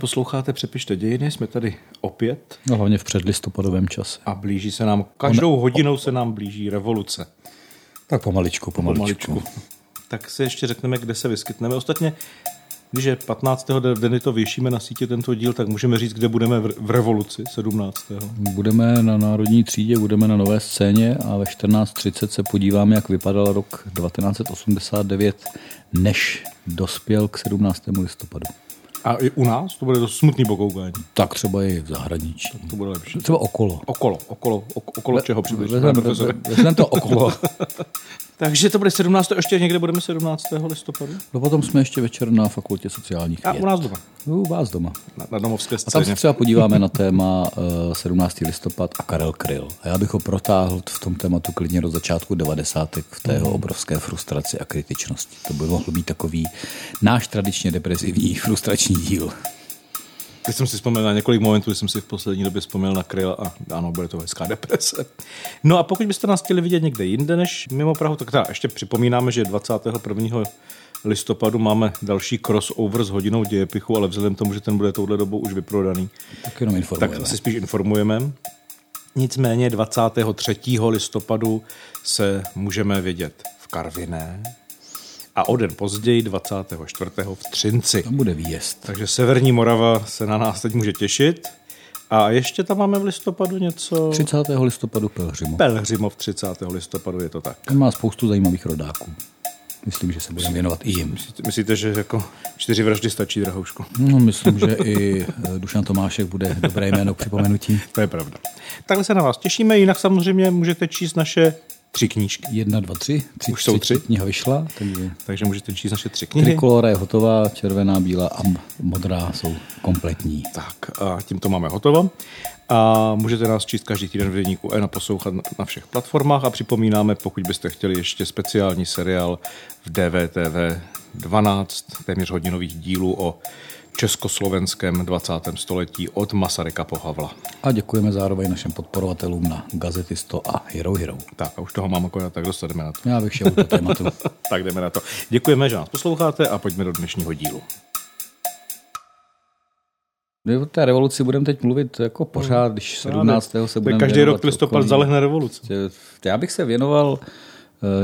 Posloucháte Přepište dějiny, jsme tady opět. No hlavně v předlistopadovém čase. A blíží se nám, každou hodinou se nám blíží revoluce. Tak pomaličku, pomaličku. pomaličku. Tak si ještě řekneme, kde se vyskytneme. Ostatně, když je 15. den to vyšíme na sítě tento díl, tak můžeme říct, kde budeme v revoluci 17. Budeme na Národní třídě, budeme na nové scéně a ve 14.30 se podíváme, jak vypadal rok 1989, než dospěl k 17. listopadu. A i u nás to bude to smutný pokoukání. Tak třeba i v zahraničí. Tak to bude lepší. Třeba okolo. Okolo, okolo, okolo čeho přibližně. Vezmeme to okolo. Takže to bude 17. ještě někde budeme 17. listopadu? No potom jsme ještě večer na fakultě sociálních věd. A u nás doma? U vás doma. Na, na domovské scéně. A tam se třeba podíváme na téma uh, eh, 17. listopad a Karel Kryl. A já bych ho protáhl v tom tématu klidně do začátku 90. v té jeho obrovské frustraci a kritičnosti. To by mohl být takový náš tradičně depresivní frustrační díl. Teď jsem si vzpomněl na několik momentů, jsem si v poslední době vzpomněl na Kryl a ano, bude to hezká deprese. No a pokud byste nás chtěli vidět někde jinde než mimo Prahu, tak teda ještě připomínáme, že 21. listopadu máme další crossover s hodinou dějepichu, ale vzhledem k tomu, že ten bude touhle dobou už vyprodaný, tak jenom informujeme. Tak asi spíš informujeme. Nicméně 23. listopadu se můžeme vidět v Karviné, a o den později 24. v Třinci. To bude výjezd. Takže Severní Morava se na nás teď může těšit. A ještě tam máme v listopadu něco... 30. listopadu Pelhřimov. Pelhřimov 30. listopadu, je to tak. Ten má spoustu zajímavých rodáků. Myslím, že se budeme věnovat i jim. Myslíte, myslíte, že jako čtyři vraždy stačí, Drahoušku? No, myslím, že i eh, Dušan Tomášek bude dobré jméno k připomenutí. To je pravda. Takhle se na vás těšíme, jinak samozřejmě můžete číst naše tři knížky. Jedna, dva, tři. tři Už jsou tři. Kniha vyšla. Takže, takže můžete číst naše tři knihy. Trikolora je hotová, červená, bílá a modrá jsou kompletní. Tak a tím to máme hotovo. A můžete nás číst každý týden v denníku E poslouchat na všech platformách a připomínáme, pokud byste chtěli ještě speciální seriál v DVTV 12, téměř hodinových dílů o československém 20. století od Masaryka po Havla. A děkujeme zároveň našim podporovatelům na Gazetisto a Hero Hero. Tak a už toho mám akorát, tak dostaneme na to. Já bych šel do tématu. tak jdeme na to. Děkujeme, že nás posloucháte a pojďme do dnešního dílu. My o té revoluci budeme teď mluvit jako pořád, když 17. se budeme Každý rok listopad zalehne revoluce. Já bych se věnoval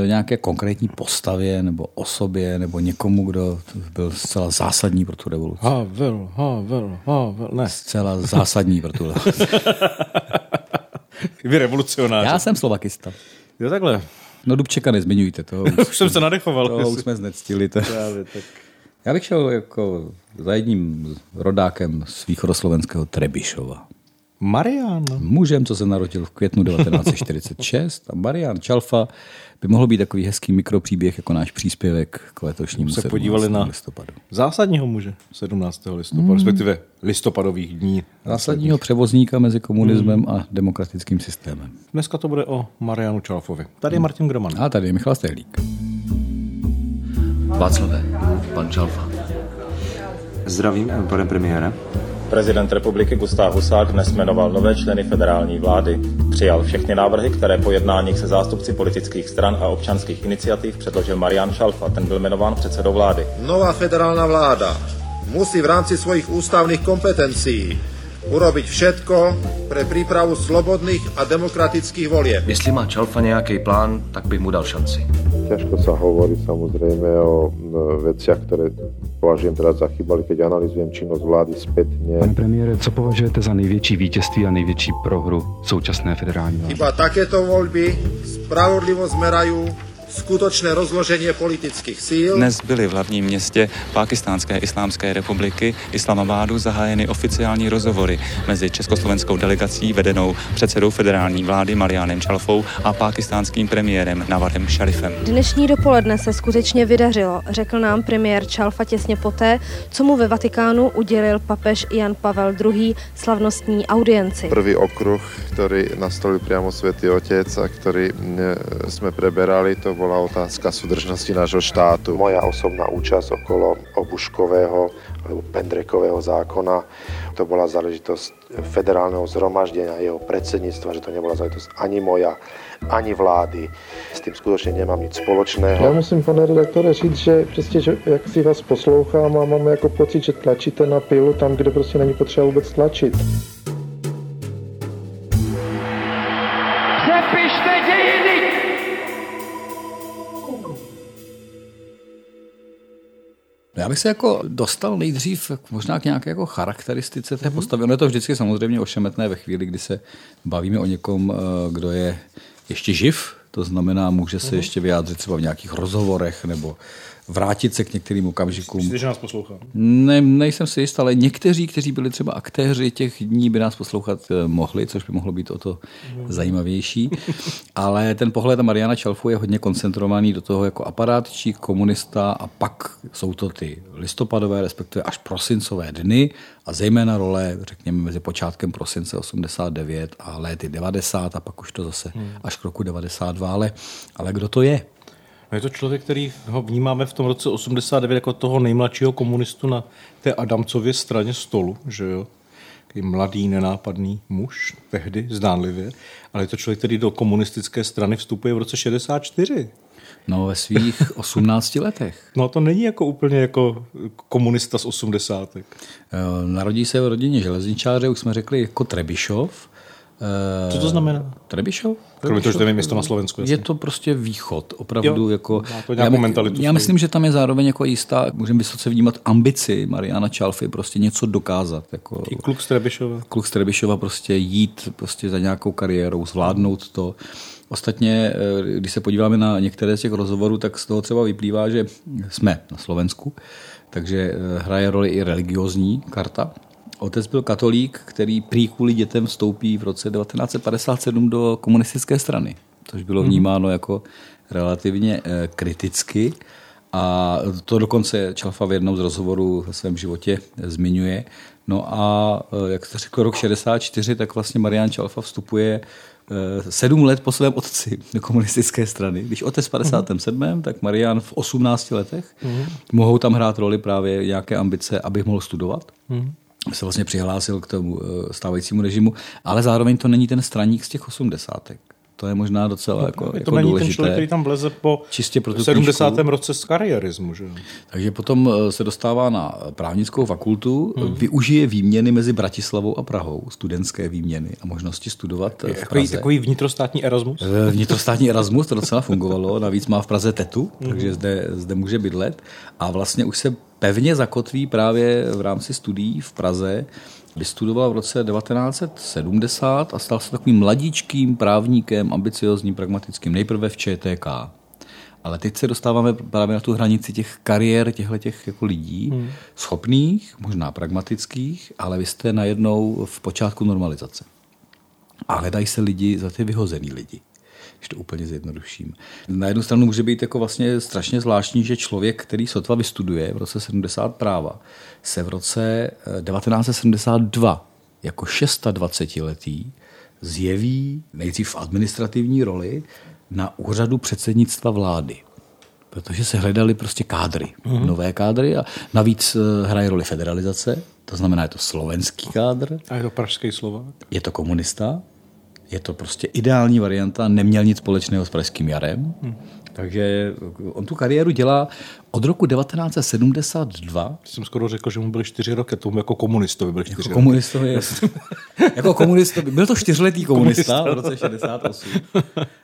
nějaké konkrétní postavě nebo osobě nebo někomu, kdo byl zcela zásadní pro tu revoluci. Havel, Havel, Havel, ne. Zcela zásadní pro tu revoluci. Vy revolucionáři. Já jsem slovakista. Jo, takhle. No Dubčeka nezmiňujte, toho už, už jsem se nadechoval. Toho už jsme znectili. To. Právě, tak. Já bych šel jako za jedním rodákem z východoslovenského Trebišova. Marian. Mužem, co se narodil v květnu 1946 a Marian Čalfa by mohl být takový hezký mikropříběh jako náš příspěvek k letošnímu se podívali na listopadu. zásadního muže 17. listopadu, hmm. respektive listopadových dní. Zásadního převozníka mezi komunismem hmm. a demokratickým systémem. Dneska to bude o Marianu Čalfovi. Tady je Martin Groman. A tady je Michal Stehlík. Václave, pan Čalfa. Zdravím, pane premiére. Prezident republiky Gustav Husák dnes jmenoval nové členy federální vlády. Přijal všechny návrhy, které po jednáních se zástupci politických stran a občanských iniciativ předložil Marian Šalfa. Ten byl jmenován předsedou vlády. Nová federálna vláda musí v rámci svojich ústavných kompetencí urobiť všetko pre prípravu slobodných a demokratických volieb. Jestli má Čalfa nějaký plán, tak bych mu dal šanci. Ťažko sa hovorí samozrejme o veciach, ktoré považujem teda za chybali, keď analyzujem činnosť vlády spätne. Pane premiére, co považujete za největší vítězství a největší prohru současné federální vlády? Iba takéto voľby spravodlivo zmerajú skutočné rozložení politických síl. Dnes byly v hlavním městě Pákistánské islámské republiky Islamabádu zahájeny oficiální rozhovory mezi československou delegací vedenou předsedou federální vlády Marianem Čalfou a pákistánským premiérem Navarem Šarifem. Dnešní dopoledne se skutečně vydařilo, řekl nám premiér Čalfa těsně poté, co mu ve Vatikánu udělil papež Jan Pavel II. slavnostní audienci. Prvý okruh, který nastolil přímo světý otec a který jsme preberali, to bol bola otázka súdržnosti nášho štátu. Moja osobná účasť okolo obuškového alebo pendrekového zákona, to bola záležitosť federálneho zhromaždenia, jeho predsedníctva, že to nebola záležitosť ani moja, ani vlády. S tím skutečně nemám nic společného. Já musím, pane redaktore, říct, že prostě, že jak si vás poslouchám a mám jako pocit, že tlačíte na pilu tam, kde prostě není potřeba vůbec tlačit. Já bych se jako dostal nejdřív možná k nějaké jako charakteristice té postavy. Ono je to vždycky samozřejmě ošemetné ve chvíli, kdy se bavíme o někom, eh, kdo je ještě živ, to znamená, může se ještě vyjádřit třeba v nějakých rozhovorech nebo vrátit se k některým okamžikům. Myslíte, že nás poslouchá? Ne, nejsem si jist, ale někteří, kteří byli třeba aktéři těch dní, by nás poslouchat eh, mohli, což by mohlo být o to zajímavější. Ale ten pohled na Mariana Čalfu je hodně koncentrovaný do toho jako aparátčík, komunista a pak jsou to ty listopadové, respektive až prosincové dny a zejména role, řekněme, mezi počátkem prosince 89 a léty 90 a pak už to zase až k roku 92. Ale, ale kdo to je? No je to člověk, který ho vnímáme v tom roce 89 jako toho nejmladšího komunistu na té Adamcově straně stolu, že jo? Takový mladý, nenápadný muž, tehdy zdánlivě, ale je to člověk, který do komunistické strany vstupuje v roce 64. No ve svých 18 letech. No to není jako úplně jako komunista z 80. Eh, Narodí se v rodině železničáře, už jsme řekli, jako Trebišov. Eh, Co to znamená? Trebišov? Kromě toho, že to je město na Slovensku. Je to prostě východ, opravdu. Jo, jako, má to nějakou já, mentalitu Já myslím, že tam je zároveň jako jistá, můžeme vysoce vnímat ambici Mariana Čalfy, prostě něco dokázat. Jako, I kluk z Trebišova. kluk z Trebišova prostě jít prostě za nějakou kariérou, zvládnout to. Ostatně, eh, když se podíváme na některé z těch rozhovorů, tak z toho třeba vyplývá, že jsme na Slovensku, takže eh, hraje roli i religiozní karta. Otec byl katolík, který prý kvůli dětem vstoupí v roce 1957 do komunistické strany, což bylo vnímáno jako relativně eh, kriticky. A to dokonce Čalfa v jednom z rozhovorů ve svém životě zmiňuje. No a eh, jak jste řekl, rok 64, tak vlastně Marian Čalfa vstupuje eh, sedm let po svém otci do komunistické strany. Když otec v 57., tak Marian v 18 letech. Mohou tam hrát roli právě nějaké ambice, abych mohl studovat se vlastně přihlásil k tomu eh, stávajícímu režimu, ale zároveň to není ten straník z těch osmdesátek. To je možná docela jako, No, to jako není důležité. ten člověk, který tam vleze po Čistě pro tu 70. knížku. roce z kariérismu. Že? Takže potom eh, se dostává na právnickou fakultu, hmm. využije výměny mezi Bratislavou a Prahou, studentské výměny a možnosti studovat eh, v Takový, Praze. takový vnitrostátní Erasmus. Eh, Vnitrostátní Erasmus, to docela fungovalo, navíc má v Praze tetu, Mhm. takže zde, zde může bydlet a vlastně už se pevně zakotví právě v rámci studií v Praze, Vystudoval v roce 1970 a stal se takovým mladíčkým právníkem, ambiciozním, pragmatickým, nejprve v ČTK. Ale teď se dostáváme právě na tu hranici těch kariér těchto těch jako lidí, hmm. schopných, možná pragmatických, ale vy jste najednou v počátku normalizace. A hledají se lidi za ty vyhozený lidi když to úplně zjednoduším. Na jednu stranu může být jako vlastně strašně zvláštní, že člověk, který sotva vystuduje v roce 70 práva, se v roce eh, 1972 jako 26-letý zjeví nejdřív v administrativní roli na úřadu předsednictva vlády. Protože se hledali prostě kádry, mm-hmm. nové kádry a navíc eh, hraje roli federalizace, to znamená, je to slovenský kádr, A je to pražský Slovák. je to komunista, je to prostě ideální varianta, neměl nic společného s Pražským jarem, hmm. takže on tu kariéru dělá od roku 1972. Jsem skoro řekl, že mu byly čtyři roky, tomu jako komunistovi byly čtyři Jako roky. komunistovi, jako komunistovi, byl to čtyřletý komunista v roce 68.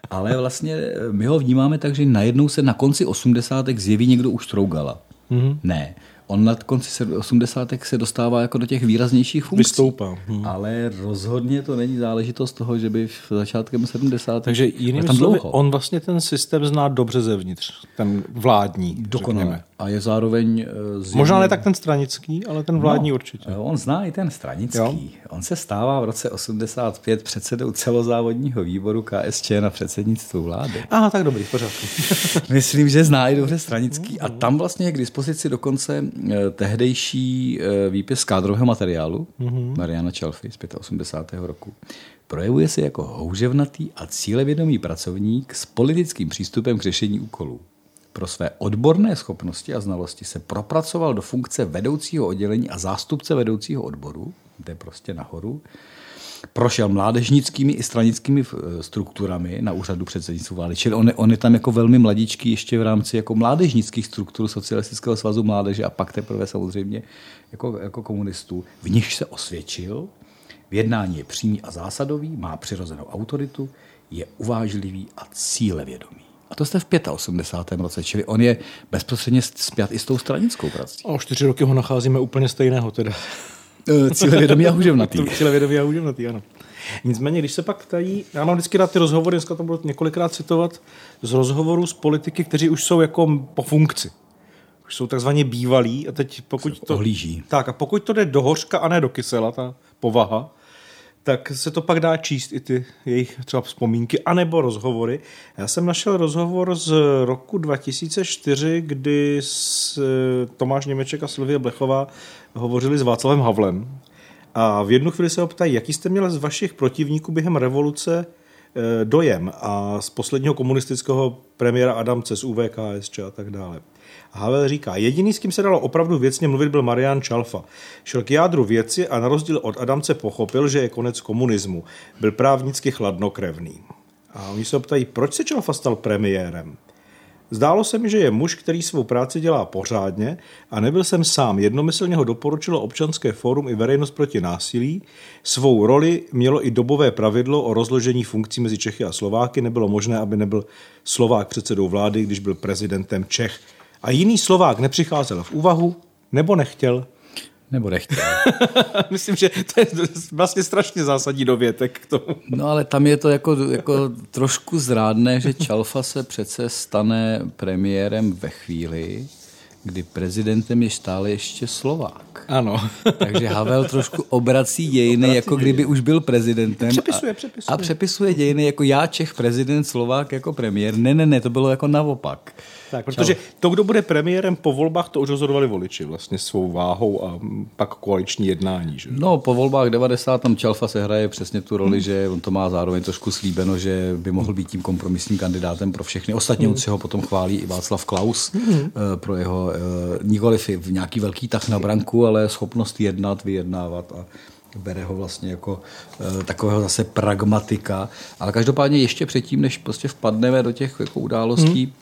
Ale vlastně my ho vnímáme tak, že najednou se na konci 80. zjeví někdo už Trougala. Mhm. Ne, on na konci 80. se dostává jako do těch výraznějších funkcí. Vystoupá. Hmm. Ale rozhodně to není záležitost toho, že by v začátkem 70. Takže je jinými tam slovy, dlouho. on vlastně ten systém zná dobře zevnitř, ten vládní. Dokonale. řekněme. A je zároveň eh, zjevně- Možná ne tak ten stranický, ale ten vládní no, určitě. jo, On zná i ten stranický. Jo. On se stává v roce 85 předsedou celozávodního výboru KSČ na předsednictvu vlády. Aha, tak dobrý, pořádku. Myslím, že zná i dobře stranický. A tam vlastně je k dispozici dokonce eh, tehdejší eh, výpis kádrového materiálu Mhm. Mariana Čelfy z 85. roku. Projevuje se jako houževnatý a cílevědomý pracovník s politickým přístupem k řešení úkolů. Pro své odborné schopnosti a znalosti se propracoval do funkce vedoucího oddělení a zástupce vedoucího odboru, jde prostě nahoru, prošel mládežnickými i stranickými eh, strukturami na úřadu předsednictva vlády. Čili on on je tam jako velmi mladíčký ještě v rámci jako mládežnických struktur Socialistického svazu mládeže a pak teprve samozřejmě jako, jako komunistů. V nich se osvědčil, v jednání je přímý a zásadový, má přirozenou autoritu, je uvážlivý a cílevědomý. A to jste v 85. roce, čili on je bezprostředně spjat i s tou stranickou prací. A o čtyři roky ho nacházíme úplně stejného teda. Eh, Cílevědomý a houževnatý. Cílevědomý a houževnatý, ano. Nicméně, když se pak ptají, já mám vždycky rád ty rozhovory, dneska to budu několikrát citovat, z rozhovorů s politiky, kteří už jsou jako po funkci. Už jsou takzvaně bývalí a teď pokud to... Ohlíží. Tak a pokud to jde do hořka a ne do kysela, ta povaha, tak se to pak dá číst i ty jejich třeba vzpomínky, anebo rozhovory. Já jsem našel rozhovor z roku 2004, kdy s eh, Tomáš Němeček a Silvie Blechová hovořili s Václavem Havlem. A v jednu chvíli se ho ptají, jaký jste měl z vašich protivníků během revoluce eh, dojem a z posledního komunistického premiéra Adamce z UVKSČ a tak dále. Havel říká, jediný, s kým se dalo opravdu věcně mluvit, byl Marian Čalfa. Šel k jádru věci a na rozdíl od Adamce pochopil, že je konec komunismu. Byl právnicky chladnokrevný. A oni se ptají, proč se Čalfa stal premiérem? Zdálo se mi, že je muž, který svou práci dělá pořádně a nebyl jsem sám. Jednomyslně ho doporučilo občanské fórum i veřejnost proti násilí. Svou roli mělo i dobové pravidlo o rozložení funkcí mezi Čechy a Slováky. Nebylo možné, aby nebyl Slovák předsedou vlády, když byl prezidentem Čech. A jiný Slovák nepřicházel v úvahu nebo nechtěl. Nebo nechtěl. Myslím, že to je vlastně strašně zásadní dovětek k tomu. No ale tam je to jako, jako trošku zrádné, že Čalfa se přece stane premiérem ve chvíli, kdy prezidentem je stále ještě Slovák. Ano. Takže Havel trošku obrací dějiny, Obrací jako kdyby dějiny. už byl prezidentem. Přepisuje, a, přepisuje. A přepisuje dějiny jako já Čech prezident, Slovák jako premiér. Ne, ne, ne, to bylo jako naopak. Tak, protože to, kdo bude premiérem po volbách, to už rozhodovali voliči vlastně svou váhou a pak koaliční jednání. Že? No, po volbách 90 tam Čalfa se hraje přesně tu roli, že on to má zároveň trošku slíbeno, že by mohl být tím kompromisním kandidátem pro všechny. Ostatně Hmm. hmm. ho potom chválí i Václav Klaus Hmm. hmm. pro jeho eh, nikoliv v nějaký velký tah na branku, ale schopnost jednat, vyjednávat a bere ho vlastně jako eh, takového zase pragmatika. Ale každopádně ještě předtím, než prostě vpadneme do těch jako událostí, hmm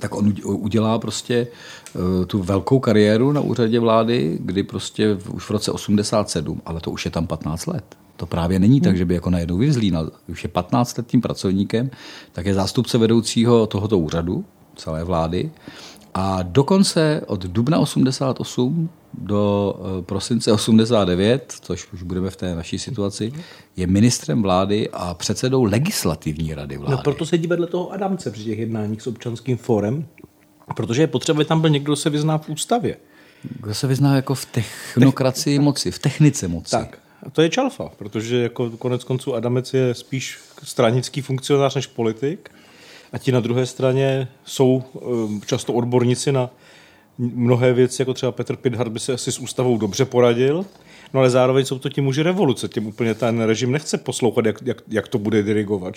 tak on udě- udělá prostě eh, tu velkou kariéru na úřadě vlády, kdy prostě už v roce 87, ale to už je tam 15 let. To právě není tak, že by jako najednou vyvzlínal. Už je 15 let tím pracovníkem, tak je zástupce vedoucího tohoto úřadu, celé vlády. A dokonce od dubna 88 do eh, prosince 89, což už budeme v té naší situaci, je ministrem vlády a předsedou legislativní rady vlády. No proto sedí vedle toho Adamce při těch jednáních s občanským fórem, protože je potřeba, aby tam byl někdo, kdo se vyzná v ústavě. Kdo se vyzná jako v technokracii moci, v technice moci. Tak. A to je Čalfa, protože jako konec konců Adamec je spíš stranický funkcionář než politik. A ti na druhé straně jsou um, často odborníci na mnohé věci, jako třeba Petr Pidhart by se asi s ústavou dobře poradil, no ale zároveň jsou to ti muži revoluce, tím úplně ten režim nechce poslouchat, jak, jak, jak to bude dirigovat.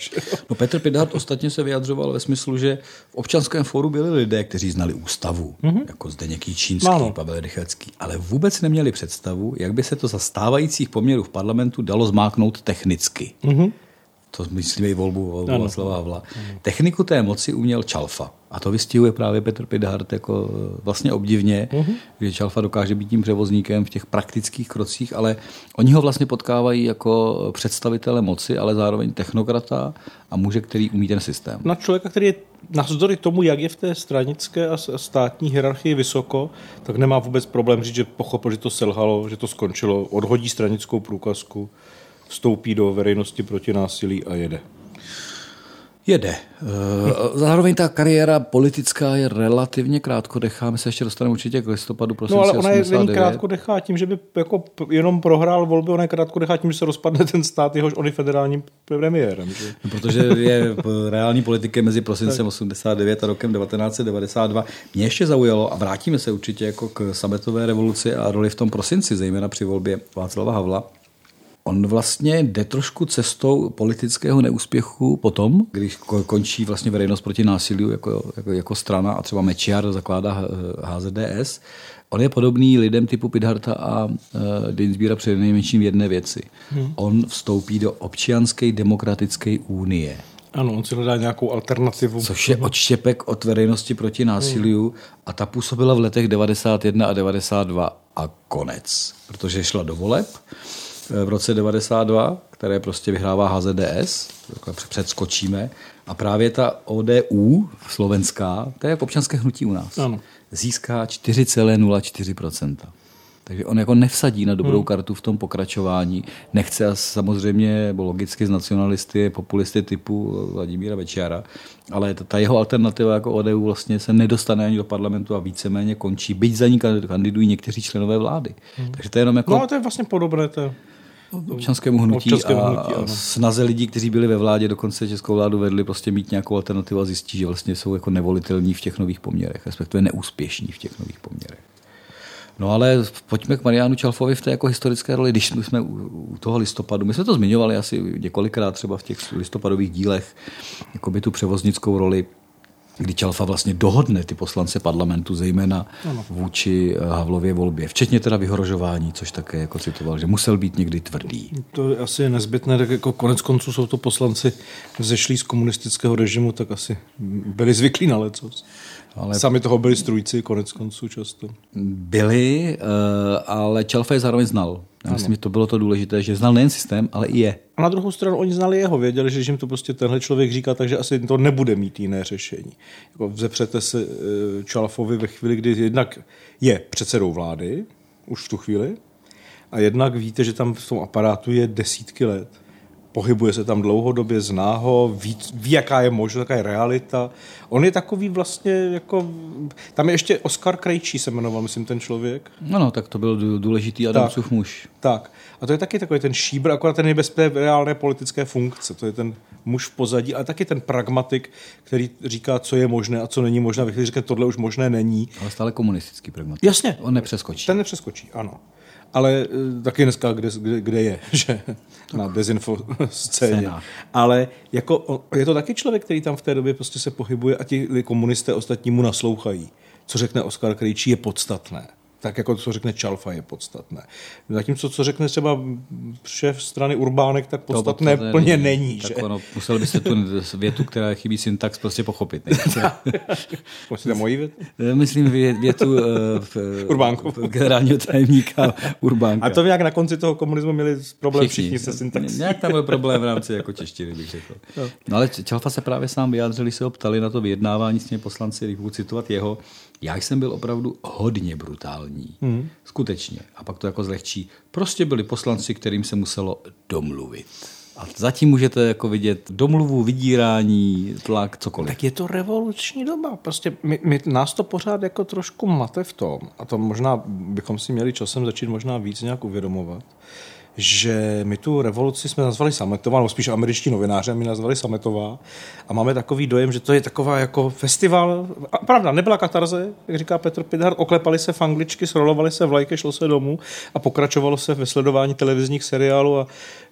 No Petr Pidhart ostatně se vyjadřoval ve smyslu, že v občanském fóru byli lidé, kteří znali ústavu, mm-hmm. jako Zdeněk Čínský, Ano. Pavel Rychetský, ale vůbec neměli představu, jak by se to za stávajících poměrů v parlamentu dalo zmáknout technicky. Mhm. To myslíme i volbu, volbu. Václava Havla. Techniku té moci uměl Čalfa. A to vystihuje právě Petr Pidhart jako eh, vlastně obdivně, Mhm. že Čalfa dokáže být tím převozníkem v těch praktických krocích, ale oni ho vlastně potkávají jako představitele moci, ale zároveň technokrata a muže, který umí ten systém. Na člověka, který je navzdory tomu, jak je v té stranické a státní hierarchii vysoko, tak nemá vůbec problém říct, že pochopil, že to selhalo, že to skončilo, odhodí stranickou průkazku, vstoupí do veřejnosti proti násilí a jede. Jede. Eh, zároveň ta kariéra politická je relativně krátkodechá. My se ještě dostaneme určitě k listopadu prosinci No ale ona je 89. není krátkodechá tím, že by jako jenom prohrál volby, ona je krátkodechá tím, že se rozpadne ten stát, jehož on je federálním premiérem. Že? No, protože je reální politikem mezi prosincem 89 a rokem 1992. Mě ještě zaujalo, a vrátíme se určitě jako k sametové revoluci a roli v tom prosinci, zejména při volbě Václava Havla, On vlastně jde trošku cestou politického neúspěchu potom, když ko- končí vlastně veřejnost proti násilí jako, jako, jako strana a třeba Mečiar zakládá HZDS. On je podobný lidem typu Pidharta a uh, Dinsbíra při nejmenším v jedné věci. Hmm. On vstoupí do občianské demokratické unie. Ano, on si hledá nějakou alternativu. Což je odštěpek od veřejnosti proti násilí a ta působila v letech 91 a 92 a konec, protože šla do voleb v roce 92, které prostě vyhrává HZDS, předskočíme, a právě ta ODU slovenská, to je jako občanské hnutí u nás, Ano. získá 4,04%. Takže on jako nevsadí na dobrou Hmm. kartu v tom pokračování. Nechce a samozřejmě, nebo logicky z nacionalisty, populisty typu Vladimíra Večára, ale ta, jeho alternativa jako ODU vlastně se nedostane ani do parlamentu a víceméně končí. Byť za ní kandidují někteří členové vlády. Takže to je jenom jako No ale to je vlastně podobné to občanskému hnutí Občanskému a hnutí, ano. snaze lidí, kteří byli ve vládě, dokonce českou vládu vedli, prostě mít nějakou alternativu a zjistí, že vlastně jsou jako nevolitelní v těch nových poměrech, respektive neúspěšní v těch nových poměrech. No ale pojďme k Mariánu Čalfovi v té jako historické roli, když jsme u, u toho listopadu. My jsme to zmiňovali asi několikrát třeba v těch listopadových dílech, jako by tu převoznickou roli, kdy Čalfa vlastně dohodne ty poslance parlamentu, zejména vůči eh, Havlově volbě, včetně teda vyhrožování, což také jako citoval, že musel být někdy tvrdý. To je asi nezbytné, tak jako konec konců jsou to poslanci vzešlí z komunistického režimu, tak asi byli zvyklí na lecos. Ale-. Sami toho byli strujci konec konců často. Byli, eh, ale Čalfa je zároveň znal. Já Ano. myslím, že to bylo to důležité, že znal nejen systém, ale i je. A na druhou stranu oni znali jeho, věděli, že jim to prostě tenhle člověk říká, takže asi to nebude mít jiné řešení. Jako vzepřete se eh, Čalafovi ve chvíli, kdy jednak je předsedou vlády, už v tu chvíli, a jednak víte, že tam v tom aparátu je desítky let. Pohybuje se tam dlouhodobě, zná ho, ví, ví, jaká je možnost, jaká je realita. On je takový vlastně jako... Tam je ještě Oskar Krejčí se jmenoval, myslím, ten člověk. No, no, tak to byl dů- důležitý Adamcův muž. Tak. A to je taky takový ten šíbr, akorát ten je bez té reálné politické funkce. To je ten muž v pozadí, ale taky ten pragmatik, který říká, co je možné a co není možné. Chvíli říká, tohle už možné není. Ale stále komunistický pragmatik. Jasně. On nepřeskočí. Ten nepřeskočí, ano. Ale eh, taky dneska, kde, kde, kde je, že na dezinfo scéně. Ale jako, je to taky člověk, který tam v té době prostě se pohybuje a ti komunisté ostatní mu naslouchají. Co řekne Oskar Krejčí je podstatné. Tak jako co řekne Čalfa je podstatné. Zatímco co řekne třeba šéf strany Urbánek, tak podstatné To plně není. Tak že? ono, musel byste tu větu, která chybí syntax, prostě pochopit. Myslíte moji větu? Myslím vě- větu uh, generálního tajemníka Urbánka. A to nějak na konci toho komunismu měli problém všichni, se syntaxí. Nějak tam byl problém v rámci jako češtiny, bych řekl. No. No ale Čalfa se právě sám vyjádřil, když se ho ptali na to vyjednávání s těmi poslanci, když budu citovat jeho, já jsem byl opravdu hodně brutální. Hmm. Skutečně. A pak to jako zlehčí. Prostě byli poslanci, kterým se muselo domluvit. A zatím můžete jako vidět domluvu, vydírání, tlak, cokoliv. Tak je to revoluční doba. Prostě my, my, nás to pořád jako trošku mate v tom, a to možná bychom si měli časem začít možná víc nějak uvědomovat, že my tu revoluci jsme nazvali sametová, nebo spíš američtí novináři mi nazvali sametová a máme takový dojem, že to je taková jako festival. A pravda, nebyla katarze, jak říká Petr Pidhart, oklepali se v angličky, srolovali se vlajky, šlo se domů a pokračovalo se ve sledování televizních seriálů a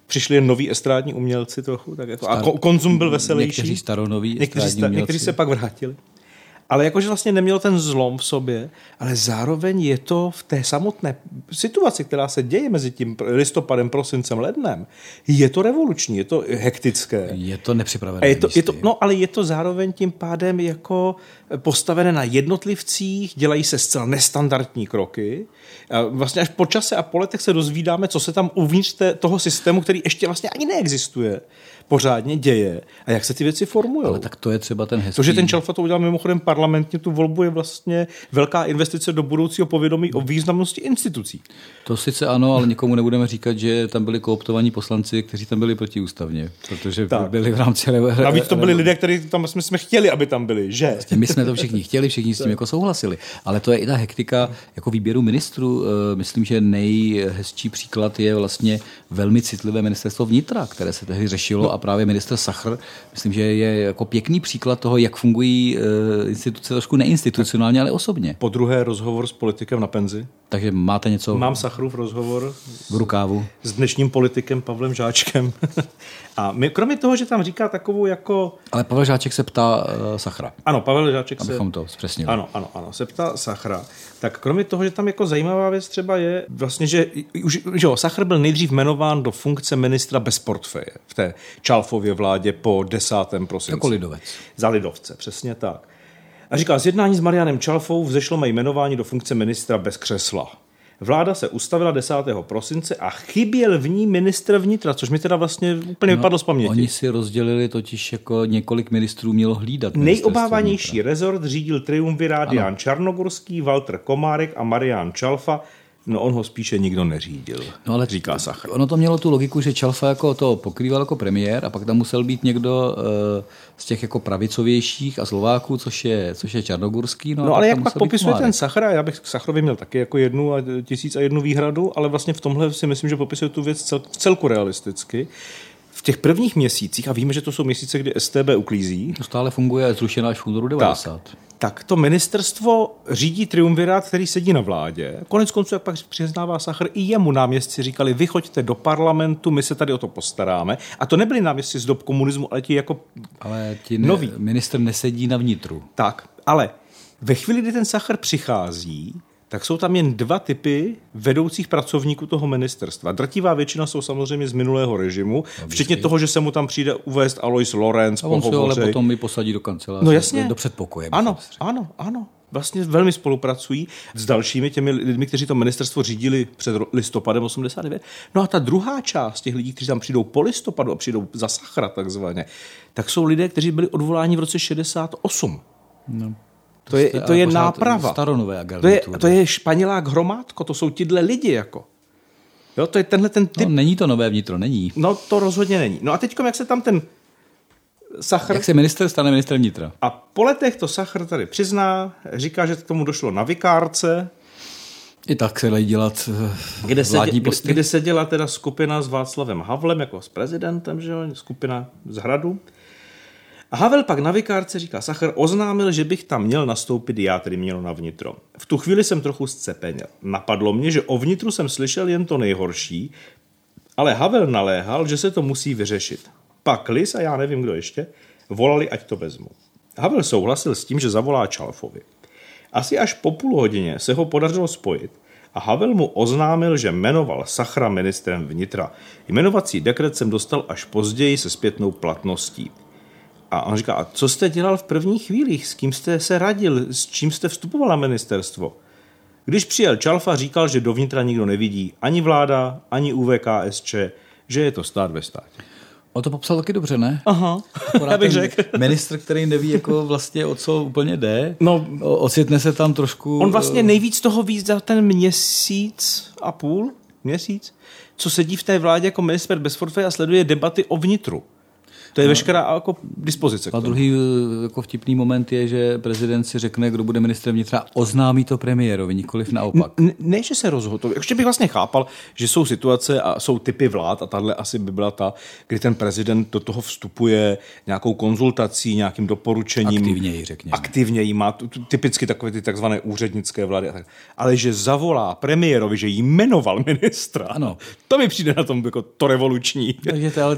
přišli jen noví estrádní umělci trochu, tak jako, a Star- ko- konzum byl veselější. Někteří staronoví někteří, estrádní sta- umělci. někteří se pak vrátili. Ale jakože vlastně neměl ten zlom v sobě, ale zároveň je to v té samotné situaci, která se děje mezi tím listopadem, prosincem, lednem, je to revoluční, je to hektické. Je to nepřipravené. A je to, je to, no, ale je to zároveň tím pádem jako postavené na jednotlivcích, dělají se zcela nestandardní kroky. Vlastně až po čase a po letech se dozvídáme, co se tam uvnitř té, toho systému, který ještě vlastně ani neexistuje, pořádně děje a jak se ty věci formují. Ale tak to je třeba ten hezký... To, že ten Čalfa to udělal mimochodem parlamentně, tu volbu je vlastně velká investice do budoucího povědomí o významnosti institucí. To sice ano, ale nikomu nebudeme říkat, že tam byli kooptovaní poslanci, kteří tam byli protiústavně, protože tak. byli v rámci... Navíc to byli lidé, kteří tam jsme, jsme chtěli, aby tam byli, že? Vlastně my jsme to všichni chtěli, všichni s tím jako souhlasili. Ale to je i ta hektika jako výběru ministrů. Eh, myslím, že nejhezčí příklad je vlastně velmi citlivé ministerstvo vnitra, které se tehdy řešilo a právě minister Sachr, myslím, že je jako pěkný příklad toho, jak fungují eh, instituce trošku neinstitucionálně, ale osobně. Po druhé rozhovor s politikem na penzi. Takže máte něco? Mám Sachrův rozhovor v rukávu. S dnešním politikem Pavlem Žáčkem. a my, kromě toho, že tam říká takovou jako... Ale Pavel Žáček se ptá uh, Sachra. Ano, Pavel Žáček Abychom se... to zpřesnili. Ano, ano, ano, se ptá Sachra. Tak kromě toho, že tam jako zajímavá věc třeba je vlastně, že, už, že jo, Sachr byl nejdřív jmenován do funkce ministra bez portfeje v té Čalfově vládě po 10. prosinci. Jako lidovec. Za lidovce, přesně tak. A říká, z jednání s Marianem Čalfou vzešlo mé jmenování do funkce ministra bez křesla. Vláda se ustavila 10. prosince a chyběl v ní ministr vnitra, což mi teda vlastně úplně no, vypadlo z paměti. Oni si rozdělili totiž jako několik ministrů mělo hlídat. Nejobávanější rezort řídil triumvirát Jan Čarnogorský, Walter Komárek a Marian Čalfa, No on ho spíše nikdo neřídil, no ale říká Sachr. Ono to mělo tu logiku, že Čalfa jako to pokrýval jako premiér a pak tam musel být někdo uh, z těch jako pravicovějších a Slováků, což je, což je Čarnogurský. No, no ale jak pak popisuje ten Sachr, já bych k Sachrovi měl taky jako jednu a tisíc a jednu výhradu, ale vlastně v tomhle si myslím, že popisuje tu věc cel, celku realisticky. V těch prvních měsících, a víme, že to jsou měsíce, kdy STB uklízí. To stále funguje, zrušená až v únoru 90. Tak, tak to ministerstvo řídí triumvirát, který sedí na vládě. Konec konců, jak pak přiznává Sachr, i jemu náměstci říkali, vychoďte do parlamentu, my se tady o to postaráme. A to nebyli náměstci z dob komunismu, ale ti jako Ale ti ne, noví. minister nesedí na vnitru. Tak, ale ve chvíli, kdy ten Sachr přichází, tak jsou tam jen dva typy vedoucích pracovníků toho ministerstva. Drtivá většina jsou samozřejmě z minulého režimu, no, včetně toho, že se mu tam přijde uvést Alois Lorenz. A on se ale potom mi posadí do kanceláře, no, jasně. do předpokoje. Ano, ano, ano. Vlastně velmi spolupracují s dalšími těmi lidmi, kteří to ministerstvo řídili před listopadem 89. No a ta druhá část těch lidí, kteří tam přijdou po listopadu a přijdou za Sachra takzvaně, tak jsou lidé, kteří byli odvoláni v roce 68. No. To je, to je náprava. Staronové to je, to je španělák hromádko, to jsou tyhle lidi jako. Jo, to je tenhle ten typ. No, není to nové vnitro, není. No to rozhodně není. No a teď, jak se tam ten Sachr... Jak se minister stane ministrem vnitra? A po letech to Sachr tady přizná, říká, že k tomu došlo na vikárce. I tak se dají dělat eh, kde se, dě, kde, kde se dělá teda skupina s Václavem Havlem jako s prezidentem, že jo, skupina z Hradu. A Havel pak na vikárce říká, Sacher oznámil, že bych tam měl nastoupit já, tedy měl na vnitro. V tu chvíli jsem trochu zcepenil. Napadlo mě, že o vnitru jsem slyšel jen to nejhorší, ale Havel naléhal, že se to musí vyřešit. Pak Lis a já nevím, kdo ještě, volali, ať to vezmu. Havel souhlasil s tím, že zavolá Čalfovi. Asi až po půl hodině se ho podařilo spojit a Havel mu oznámil, že jmenoval Sachra ministrem vnitra. Jmenovací dekret jsem dostal až později se zpětnou platností. A on říká, a co jste dělal v prvních chvílích? S kým jste se radil? S čím jste vstupoval na ministerstvo? Když přijel Čalfa, říkal, že dovnitra nikdo nevidí. Ani vláda, ani UVKSČ, že je to stát ve státě. O to popsal taky dobře, ne? Aha, já bych řekl. Ministr, který neví, jako vlastně o co úplně jde, no, ocitne se tam trošku... On vlastně nejvíc toho víc za ten měsíc a půl, měsíc, co sedí v té vládě jako minister bez portfeje a sleduje debaty o vnitru. To je no. veškerá jako dispozice. A druhý eh, jako vtipný moment je, že prezident si řekne, kdo bude ministrem vnitra, oznámí to premiérovi, nikoliv naopak. Ne, ne že se rozhodl. Ještě bych vlastně chápal, že jsou situace a jsou typy vlád a tahle asi by byla ta, kdy ten prezident do toho vstupuje nějakou konzultací, nějakým doporučením. Aktivněji, řekněme. Aktivněji, má typicky takové ty takzvané úřednické vlády. A tak. Ale že zavolá premiérovi, že jmenoval ministra, ano. to mi přijde na tom jako to revoluční. Takže to, ale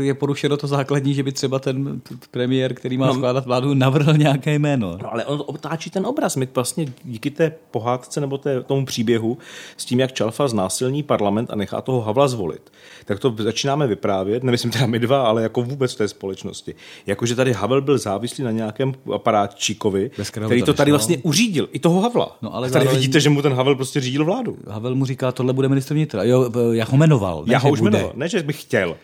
je porušeno to zákon základní, že by třeba ten premiér, který má no, skládat vládu, navrhl nějaké jméno. No, ale on otáčí ten obraz. My vlastně díky té pohádce nebo té, tomu příběhu s tím, jak Čalfa znásilní parlament a nechá toho Havla zvolit, tak to začínáme vyprávět, nemyslím teda my dva, ale jako vůbec v té společnosti. Jakože tady Havel byl závislý na nějakém aparátčíkovi, který to tady vlastně uřídil, i toho Havla. No, ale tady zároveň... vidíte, že mu ten Havel prostě řídil vládu. Havel mu říká, tohle bude ministr vnitra. Jo, já ho jmenoval. Ne, já ho už jmenoval, ne, že bych chtěl.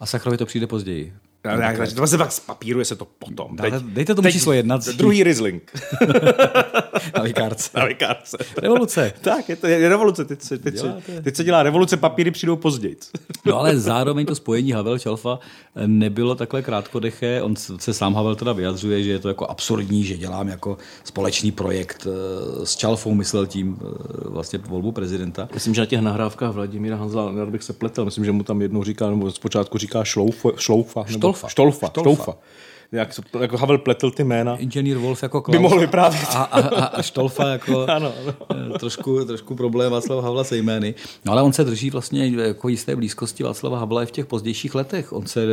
A Sachrovi to přijde později. Ne, to se pak papíruje se to potom. Teď, dejte tomu teď, číslo jedna. Druhý Riesling. Na likárce. Na likárce. Revoluce. tak, je to je revoluce. Teď se, teď, se, teď se dělá revoluce, papíry přijdou později. no ale zároveň to spojení Havel Čalfa nebylo takhle krátkodeché. On se sám Havel teda vyjadřuje, že je to jako absurdní, že dělám jako společný projekt eh, s Čalfou, myslel tím eh, vlastně volbu prezidenta. Myslím, že na těch nahrávkách Vladimíra Hanzla, bych se pletel, myslím, že mu tam jednou říká, nebo zpočátku říká šloufa, šloufa nebo Štolfa. Štolfa. Štolfa. Štolfa. Jak, jako Havel pletl ty jména. Inženýr Wolf jako Klaus. By mohl vyprávět. A, a, a, a Štolfa jako ano, ano. Eh, trošku, trošku problém Václava Havla se jmény. No ale on se drží vlastně jako jisté blízkosti Václava Havla i v těch pozdějších letech. On se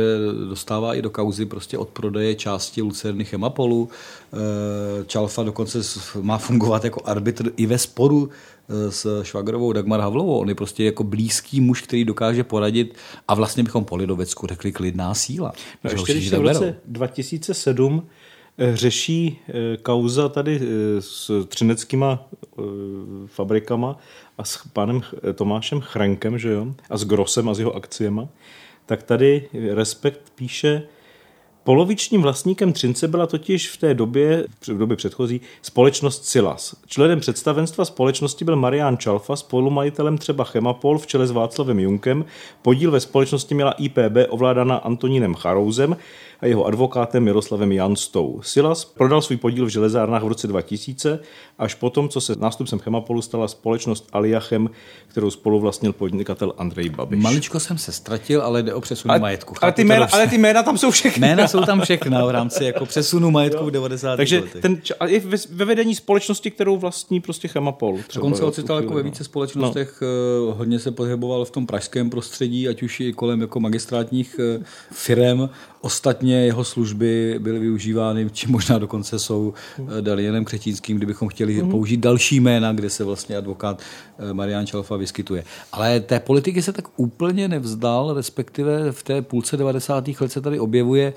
dostává i do kauzy prostě od prodeje části Lucerny Chemapolu. Eh, Čalfa dokonce má fungovat jako arbitr i ve sporu s Švagrovou Dagmar Havlovou. On je prostě jako blízký muž, který dokáže poradit a vlastně bychom po Lidovecku řekli klidná síla. No ještě když v roce 2007 eh, řeší eh, kauza tady eh, s třineckýma fabrikama a s panem Tomášem Chrenkem, že jo, a s Grosem a s jeho akciema, tak tady Respekt píše, Polovičním vlastníkem Třince byla totiž v té době, v době předchozí, společnost Silas. Členem představenstva společnosti byl Marian Čalfa, spolumajitelem třeba Chemapol v čele s Václavem Junkem. Podíl ve společnosti měla IPB ovládaná Antonínem Charouzem a jeho advokátem Miroslavem Janstou. Silas prodal svůj podíl v železárnách v roce 2000, až potom, co se nástupcem Chemapolu stala společnost Aliachem, kterou spolu vlastnil podnikatel Andrej Babiš. Maličko jsem se ztratil, ale jde o přesun majetku. Ale ty, jména, ale ty jména tam jsou všechny. Jména jsou tam všechna v rámci jako přesunu majetku v 90. Takže letech. ten, je ve vedení společnosti, kterou vlastní prostě Chemapol. Třeba, on se ocital jako ve více společnostech, no. hodně se pohyboval v tom pražském prostředí, ať už i kolem jako magistrátních eh, firem Ostatně jeho služby byly využívány, či možná dokonce jsou eh, Dalienem Křetínským, kdybychom chtěli mm-hmm. použít další jména, kde se vlastně advokát eh, Marian Čalfa vyskytuje. Ale té politiky se tak úplně nevzdal, respektive v té půlce 90. let se tady objevuje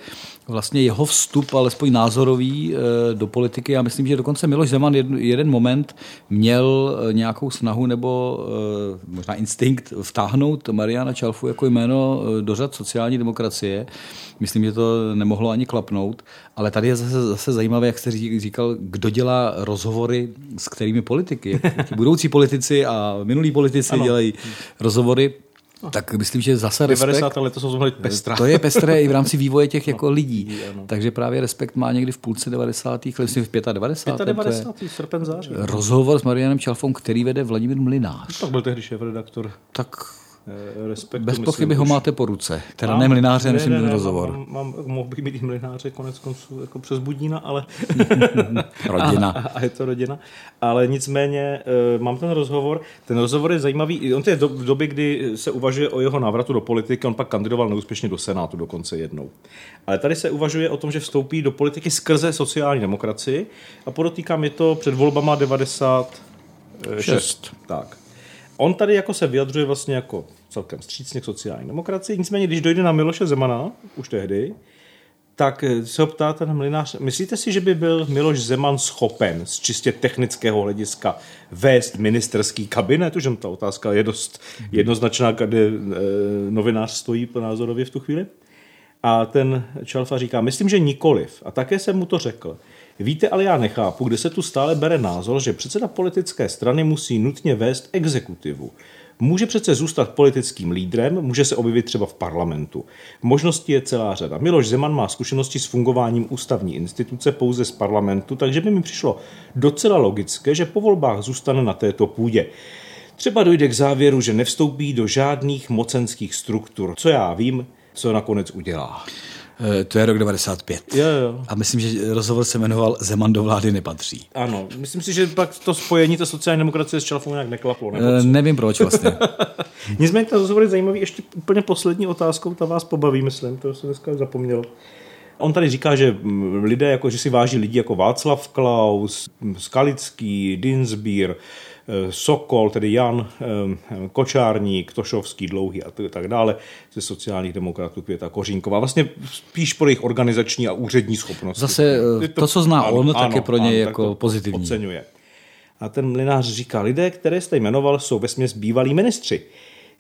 vlastně jeho vstup, alespoň názorový, eh, do politiky. Já myslím, že dokonce Miloš Zeman jeden moment měl nějakou snahu nebo možná instinkt vtáhnout Mariana Čalfu jako jméno do řad sociální demokracie. Myslím, že to nemohlo ani klapnout, ale tady je zase, zase zajímavé, jak jste říkal, kdo dělá rozhovory s kterými politiky. Budoucí politici a minulí politici ano. dělají rozhovory tak myslím, že zase 90. respekt... let to jsou pestrá. To je pestré i v rámci vývoje těch jako lidí. Takže právě respekt má někdy v půlce 90. let, myslím v 95. 95. srpen září. Rozhovor s Marianem Čalfou, který vede Vladimír Mlinář. Tak byl tehdy šéf redaktor. Tak respektu. Bez pochyby ho máte po ruce. Teda mám, ne mlináře, myslím ne, ne, ten rozhovor. Mám, mám, mohl bych mít i mlináře konec konců jako přes Budína, ale... rodina. A, a, je to rodina. Ale nicméně uh, mám ten rozhovor. Ten rozhovor je zajímavý. On to je do, v době, kdy se uvažuje o jeho návratu do politiky. On pak kandidoval neúspěšně do Senátu dokonce jednou. Ale tady se uvažuje o tom, že vstoupí do politiky skrze sociální demokracii. A podotýkám, je to před volbama 96. Tak. On tady jako se vyjadřuje vlastně jako celkem střícně k sociální demokracii, nicméně když dojde na Miloše Zemana, už tehdy, tak se ho ptá ten mlinář, myslíte si, že by byl Miloš Zeman schopen z čistě technického hlediska vést ministerský kabinet? Už ta otázka je dost jednoznačná, kde e, novinář stojí po názorově v tu chvíli. A ten Čalfa říká, myslím, že nikoliv. A také jsem mu to řekl. Víte, ale já nechápu, kde se tu stále bere názor, že předseda politické strany musí nutně vést exekutivu. Může přece zůstat politickým lídrem, může se objevit třeba v parlamentu. Možností je celá řada. Miloš Zeman má zkušenosti s fungováním ústavní instituce pouze z parlamentu, takže by mi přišlo docela logické, že po volbách zůstane na této půdě. Třeba dojde k závěru, že nevstoupí do žádných mocenských struktur. Co já vím, co nakonec udělá. Eh, To je rok 95. Jo, jo. A myslím, že rozhovor se jmenoval Zeman do vlády nepatří. Ano, myslím si, že pak to spojení té sociální demokracie s Čalfou nějak neklaplo. Nebo Eh? Nevím proč vlastně. Nicméně ten rozhovor je zajímavý. Ještě úplně poslední otázkou, ta vás pobaví, myslím, to jsem dneska zapomněl. On tady říká, že lidé, jako, že si váží lidi jako Václav Klaus, Skalický, Dinsbír, Sokol, tedy Jan, eh, Kočárník, Tošovský, Dlouhý a tak dále, ze sociálních demokratů Květa Kořínková. Vlastně spíš pro jejich organizační a úřední schopnosti. Zase, eh, to, co zná on, tak je pro něj tak jako pozitivní. Oceňuje. A ten mlinář říká, lidé, které jste jmenoval, jsou vesměs bývalí ministři.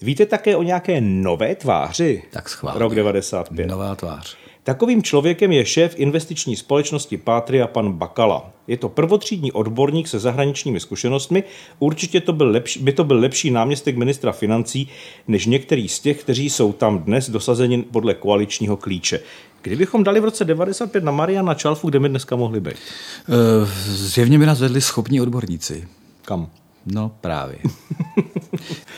Víte také o nějaké nové tváři? Tak schválně. Rok 95. Nová tvář. Takovým člověkem je šéf investiční společnosti Patria pan Bakala. Je to prvotřídní odborník se zahraničními zkušenostmi. Určitě to byl lepší, by to byl lepší náměstek ministra financí než některý z těch, kteří jsou tam dnes dosazeni podle koaličního klíče. Kdybychom dali v roce 95 na Mariana Čalfu, kde my dneska mohli být? Eh, Zjevně by nás vedli schopní odborníci. Kam? No právě.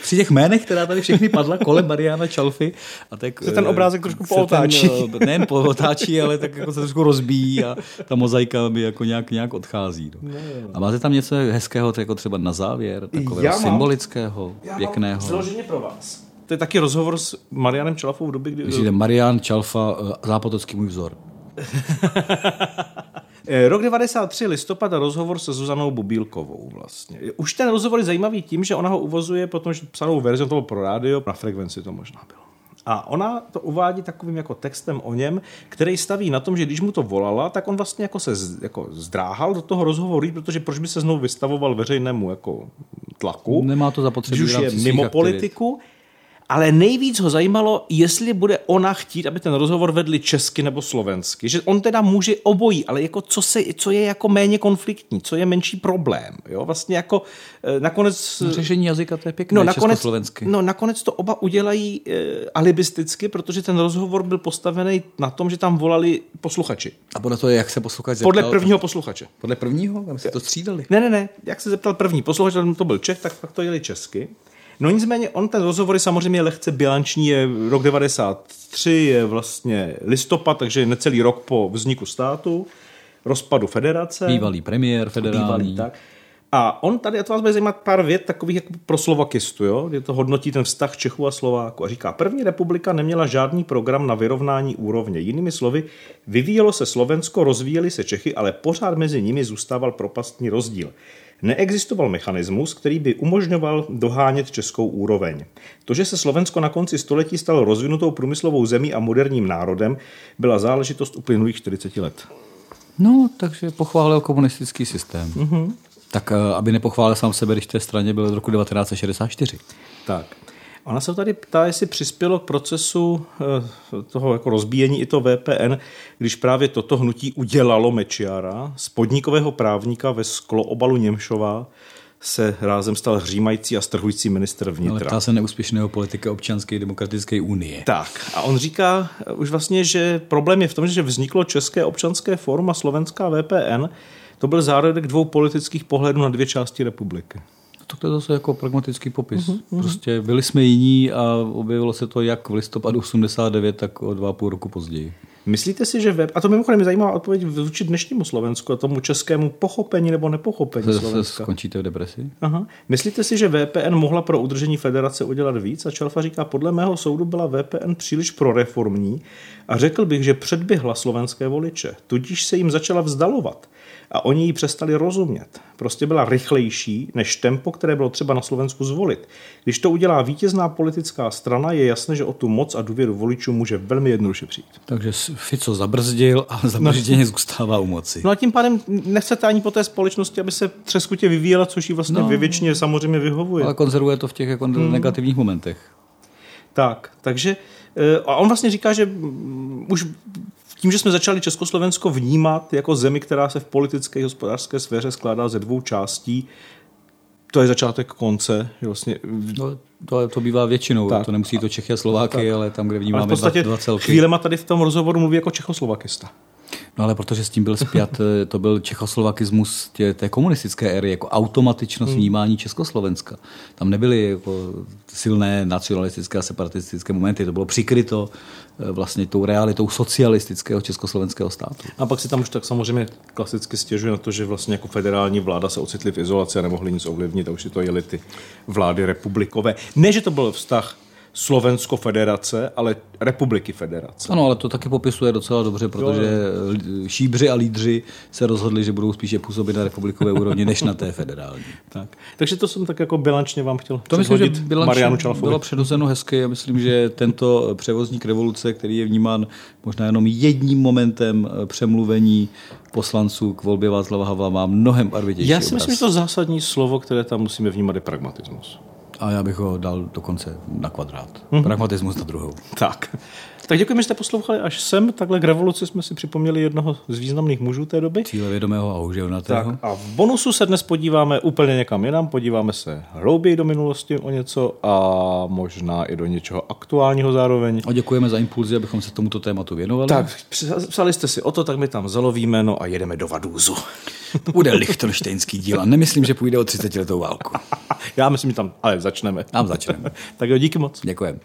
Při těch jménech, která tady všechny padla kolem Mariana Čalfy. A tak, Se ten eh, obrázek trošku pootáčí. Ten, eh, nejen pootáčí, ale tak jako se trošku rozbíjí a ta mozaika mi jako nějak, nějak odchází. No. A máte tam něco hezkého, jako třeba na závěr, takového Já mám- symbolického, Já pěkného. Mám pro vás. To je taky rozhovor s Marianem Čalafou v době, kdy... Myslíte Marian Čalfa, eh, zápotocký můj vzor. Eh, Rok 93, listopad a rozhovor se Zuzanou Bubílkovou vlastně. Už ten rozhovor je zajímavý tím, že ona ho uvozuje, protože psanou verzi, to bylo pro rádio, na frekvenci to možná bylo. A ona to uvádí takovým jako textem o něm, který staví na tom, že když mu to volala, tak on vlastně jako se jako zdráhal do toho rozhovoru, protože proč by se znovu vystavoval veřejnému jako tlaku. Nemá to zapotřebí Když už je mimo aktivit. politiku. Ale nejvíc ho zajímalo, jestli bude ona chtít, aby ten rozhovor vedli česky nebo slovensky. Že on teda může obojí, ale jako co, se, co je jako méně konfliktní, co je menší problém. Jo? Vlastně jako eh, nakonec... Řešení jazyka to je pěkné, No, nakonec, no nakonec to oba udělají e, alibisticky, protože ten rozhovor byl postavený na tom, že tam volali posluchači. A podle toho, jak se posluchač Podle zeptal, prvního posluchače. Podle prvního? Tam se to střídali. Ne, ne, ne. Jak se zeptal první posluchač, to byl Čech, tak pak to jeli česky. No nicméně, on ten rozhovor je samozřejmě lehce bilanční, je rok 93, je vlastně listopad, takže necelý rok po vzniku státu, rozpadu federace. Bývalý premiér federální. Bývalý, tak. A on tady, a to vás bude zajímat pár vět takových jako pro slovakistu, jo? kde to hodnotí ten vztah Čechů a Slováku. A říká, první republika neměla žádný program na vyrovnání úrovně. Jinými slovy, vyvíjelo se Slovensko, rozvíjely se Čechy, ale pořád mezi nimi zůstával propastní rozdíl. Neexistoval mechanismus, který by umožňoval dohánět českou úroveň. To, že se Slovensko na konci století stalo rozvinutou průmyslovou zemí a moderním národem, byla záležitost uplynulých 40 let. No, takže pochválil komunistický systém. Mhm. Tak eh, aby nepochválil sám sebe, když v té straně byl od roku 1964. Tak. Ona se tady ptá, jestli přispělo k procesu eh, toho jako rozbíjení i to VPN, když právě toto hnutí udělalo Mečiara, z podnikového právníka ve skloobalu Němšova se rázem stal hřímající a strhující minister Ale vnitra. ptá se neúspěšného politika občanské demokratické unie. Tak a on říká eh, už vlastně, že problém je v tom, že vzniklo České občanské fórum a slovenská VPN. To byl zárodek dvou politických pohledů na dvě části republiky. Tak to je zase jako pragmatický popis. Mhm, mhm. Prostě byli jsme jiní a objevilo se to jak v listopadu 89, tak o dva a půl roku později. Myslíte si, že web, a to mimochodem je zajímavá odpověď vůči dnešnímu Slovensku a tomu českému pochopení nebo nepochopení Zase Slovenska? skončíte v depresi? Aha. Myslíte si, že VPN mohla pro udržení federace udělat víc? A Čalfa říká, podle mého soudu byla VPN příliš proreformní a řekl bych, že předběhla slovenské voliče. Tudíž se jim začala vzdalovat a oni ji přestali rozumět. Prostě byla rychlejší než tempo, které bylo třeba na Slovensku zvolit. Když to udělá vítězná politická strana, je jasné, že o tu moc a důvěru voličů může velmi jednoduše přijít. Takže Fico zabrzdil a zabrzděně zůstává u moci. No a tím pádem nechcete ani po té společnosti, aby se třeskutě vyvíjela, což jí vlastně No. ve většině samozřejmě vyhovuje. Ale konzervuje to v těch jako Hmm. negativních momentech. Tak, takže eh, a on vlastně říká, že mm, už tím, že jsme začali Československo vnímat jako zemi, která se v politické a hospodářské sféře skládá ze dvou částí, to je začátek konce. Vlastně, No, to, to bývá většinou, Tak. to nemusí to Čechy a Slováky, Tak. ale tam, kde ale vnímáme v podstatě dva, dva celky. chvílema tady v tom rozhovoru mluví jako čechoslovakista. No ale protože s tím byl spjat, eh, to byl čechoslovakismus tě, té komunistické éry, jako automatičnost Hmm. vnímání Československa. Tam nebyly jako silné nacionalistické a separatistické momenty, to bylo přikryto eh, vlastně tou realitou socialistického československého státu. A pak si tam už tak samozřejmě klasicky stěžuje na to, že vlastně jako federální vláda se ocitli v izolaci a nemohli nic ovlivnit a už si to jeli ty vlády republikové. Ne, že to byl vztah Slovensko federace, ale republiky federace. Ano, ale to taky popisuje docela dobře, protože šíbři a lídři se rozhodli, že budou spíše působit na republikové úrovni, než na té federální. Tak. Takže to jsem tak jako bilančně vám chtěl To myslím, že Marianu Čalfovi. bylo předhozeno hezky. Já myslím, že tento převozník revoluce, který je vnímán možná jenom jedním momentem eh, přemluvení poslanců k volbě Václava Havla, má mnohem barvitější Já si obraz. myslím, že to zásadní slovo, které tam musíme vnímat, je pragmatismus. A já bych ho dal dokonce na kvadrát. Mhm. Pragmatismus na druhou. Tak. Tak děkujeme, že jste poslouchali až sem. Takhle k revoluci jsme si připomněli jednoho z významných mužů té doby. Cíle vědomého a houževnatého. Tak a v bonusu se dnes podíváme úplně někam jinam, podíváme se hlouběji do minulosti o něco a možná i do něčeho aktuálního zároveň. A děkujeme za impulzy, abychom se tomuto tématu věnovali. Tak, psali jste si o to, tak my tam zalovíme, no a jedeme do Vadůzu. To bude lichtenštejnský díl a nemyslím, že půjde o 30 letou válku. Já myslím, že tam, ale začneme. Tam začneme. tak jo, díky moc. Děkujeme.